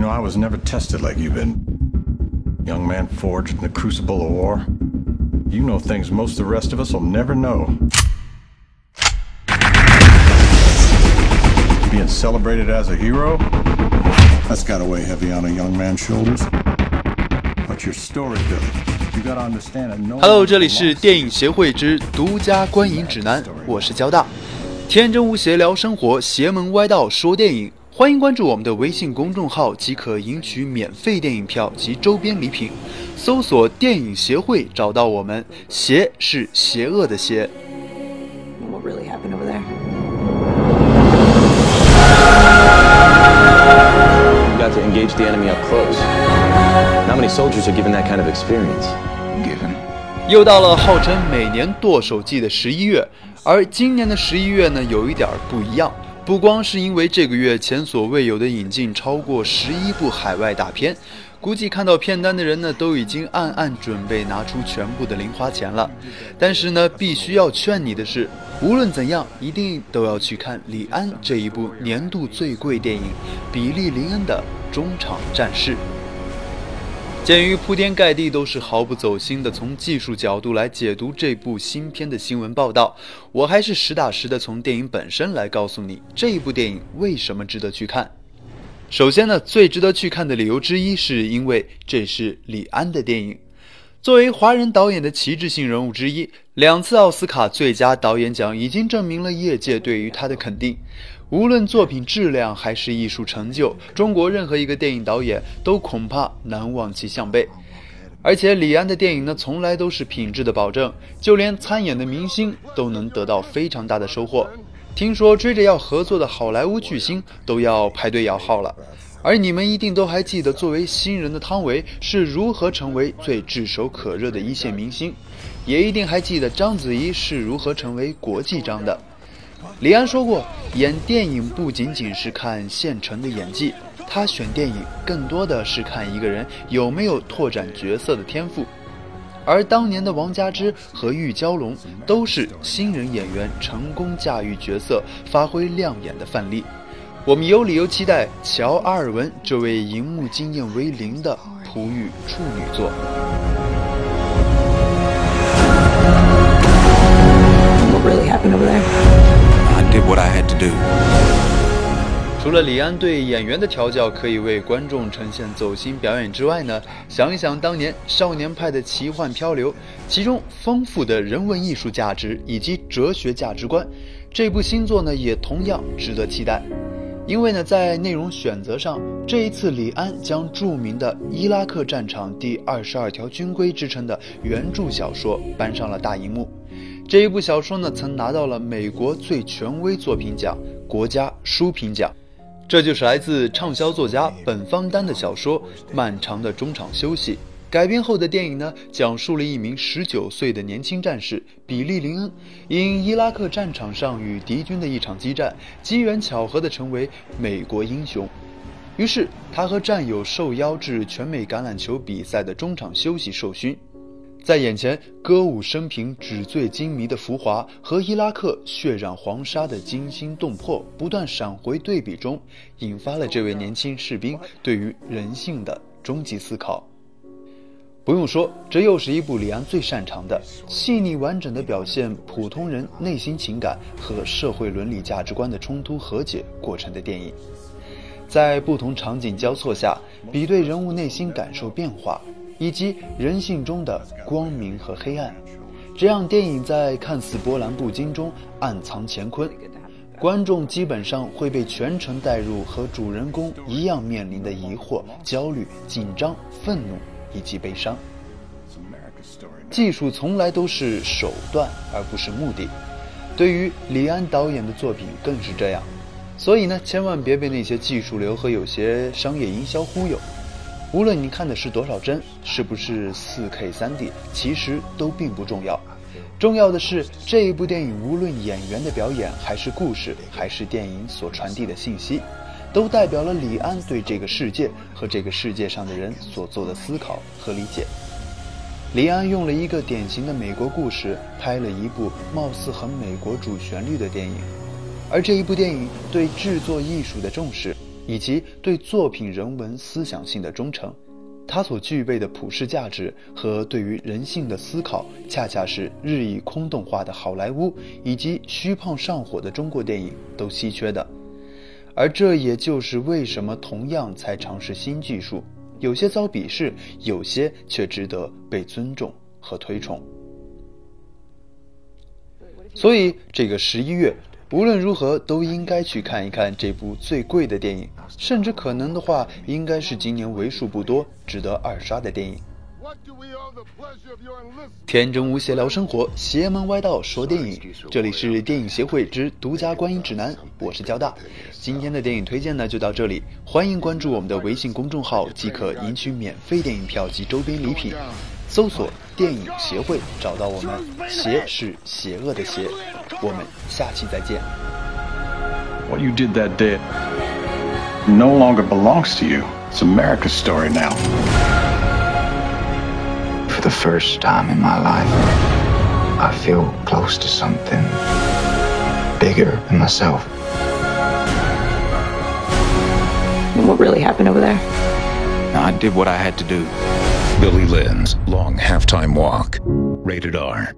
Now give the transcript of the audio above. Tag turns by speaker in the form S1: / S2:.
S1: You know, I was never tested like you've been. Young man forged in the crucible of war. You know things most of the rest of us will never know. Being celebrated as a hero? That's gotta weigh heavy on a young man's shoulders. But your story, Billy. You gotta understand that no
S2: Hello，这里是电影协会之独家观影指南，我是交大，天真无邪聊生活，邪门歪道说电影。 欢迎关注我们的微信公众号，即可赢取免费电影票及周边礼品。搜索“电影协会”找到我们，邪是邪恶的邪。
S3: What really happened over there?
S4: You got to engage the enemy up close. Not many soldiers are given that kind of experience.
S5: Given.
S2: 又到了号称每年剁手季的十一月，而今年的十一月呢，有一点儿不一样。不光是因为这个月前所未有的引进超过十一部海外大片，估计看到片单的人呢，都已经暗暗准备拿出全部的零花钱了。但是呢，必须要劝你的是，无论怎样，一定都要去看李安这一部年度最贵电影《比利·林恩的中场战事》。鉴于铺天盖地都是毫不走心的从技术角度来解读这部新片的新闻报道，我还是实打实的从电影本身来告诉你这一部电影为什么值得去看。首先呢，最值得去看的理由之一是因为这是李安的电影。作为华人导演的旗帜性人物之一，两次奥斯卡最佳导演奖已经证明了业界对于他的肯定。无论作品质量还是艺术成就，中国任何一个电影导演都恐怕难望其项背。而且李安的电影呢，从来都是品质的保证，就连参演的明星都能得到非常大的收获。听说追着要合作的好莱坞巨星都要排队摇号了。而你们一定都还记得，作为新人的汤唯是如何成为最炙手可热的一线明星，也一定还记得章子怡是如何成为国际章的。李安说过，演电影不仅仅是看现成的演技，他选电影更多的是看一个人有没有拓展角色的天赋。而当年的王佳芝和玉娇龙都是新人演员成功驾驭角色、发挥亮眼的范例。我们有理由期待乔·阿尔文这位荧幕经验为零的璞玉处女作。
S3: What really happened over there?
S5: What I had to do.
S2: 除了李安对演员的调教可以为观众呈现走心表演之外呢，想一想当年少年派的奇幻漂流，其中丰富的人文艺术价值以及哲学价值观，这部新作呢也同样值得期待。因为呢，在内容选择上，这一次李安将著名的伊拉克战场第二十二条军规之称的原著小说搬上了大荧幕。这一部小说呢，曾拿到了美国最权威作品奖——国家书评奖。这就是来自畅销作家本方丹的小说《漫长的中场休息》改编后的电影呢，讲述了一名十九岁的年轻战士比利·林恩，因伊拉克战场上与敌军的一场激战，机缘巧合地成为美国英雄。于是他和战友受邀至全美橄榄球比赛的中场休息受勋。在眼前歌舞升平、纸醉金迷的浮华和伊拉克血染黄沙的惊心动魄不断闪回对比中，引发了这位年轻士兵对于人性的终极思考。不用说，这又是一部李安最擅长的细腻完整的表现普通人内心情感和社会伦理价值观的冲突和解过程的电影。在不同场景交错下，比对人物内心感受变化。以及人性中的光明和黑暗，这样电影在看似波澜不惊中暗藏乾坤，观众基本上会被全程带入和主人公一样面临的疑惑、焦虑、紧张、愤怒以及悲伤。技术从来都是手段而不是目的，对于李安导演的作品更是这样，所以呢，千万别被那些技术流和有些商业营销忽悠。无论你看的是多少帧，是不是四 K 三 D，其实都并不重要。重要的是这一部电影，无论演员的表演，还是故事，还是电影所传递的信息，都代表了李安对这个世界和这个世界上的人所做的思考和理解。李安用了一个典型的美国故事，拍了一部貌似很美国主旋律的电影，而这一部电影对制作艺术的重视。以及对作品人文思想性的忠诚。它所具备的普世价值和对于人性的思考，恰恰是日益空洞化的好莱坞以及虚胖上火的中国电影都稀缺的。而这也就是为什么同样才尝试新技术，有些遭鄙视，有些却值得被尊重和推崇。所以这个十一月。无论如何，都应该去看一看这部最贵的电影，甚至可能的话，应该是今年为数不多值得二刷的电影。天真无邪聊生活，邪门歪道说电影。这里是电影协会之独家观影指南，我是交大。今天的电影推荐呢就到这里，欢迎关注我们的微信公众号，即可赢取免费电影票及周边礼品。搜索电影协会，找到我们。邪是邪恶的邪。我们下期再见。
S1: What you did that day no longer belongs to you. It's America's story now.
S5: For the first time in my life, I feel close to something bigger than myself.
S3: And what really happened over there?
S5: I did what I had to do.
S6: Billy Lynn's Long Halftime Walk. Rated R.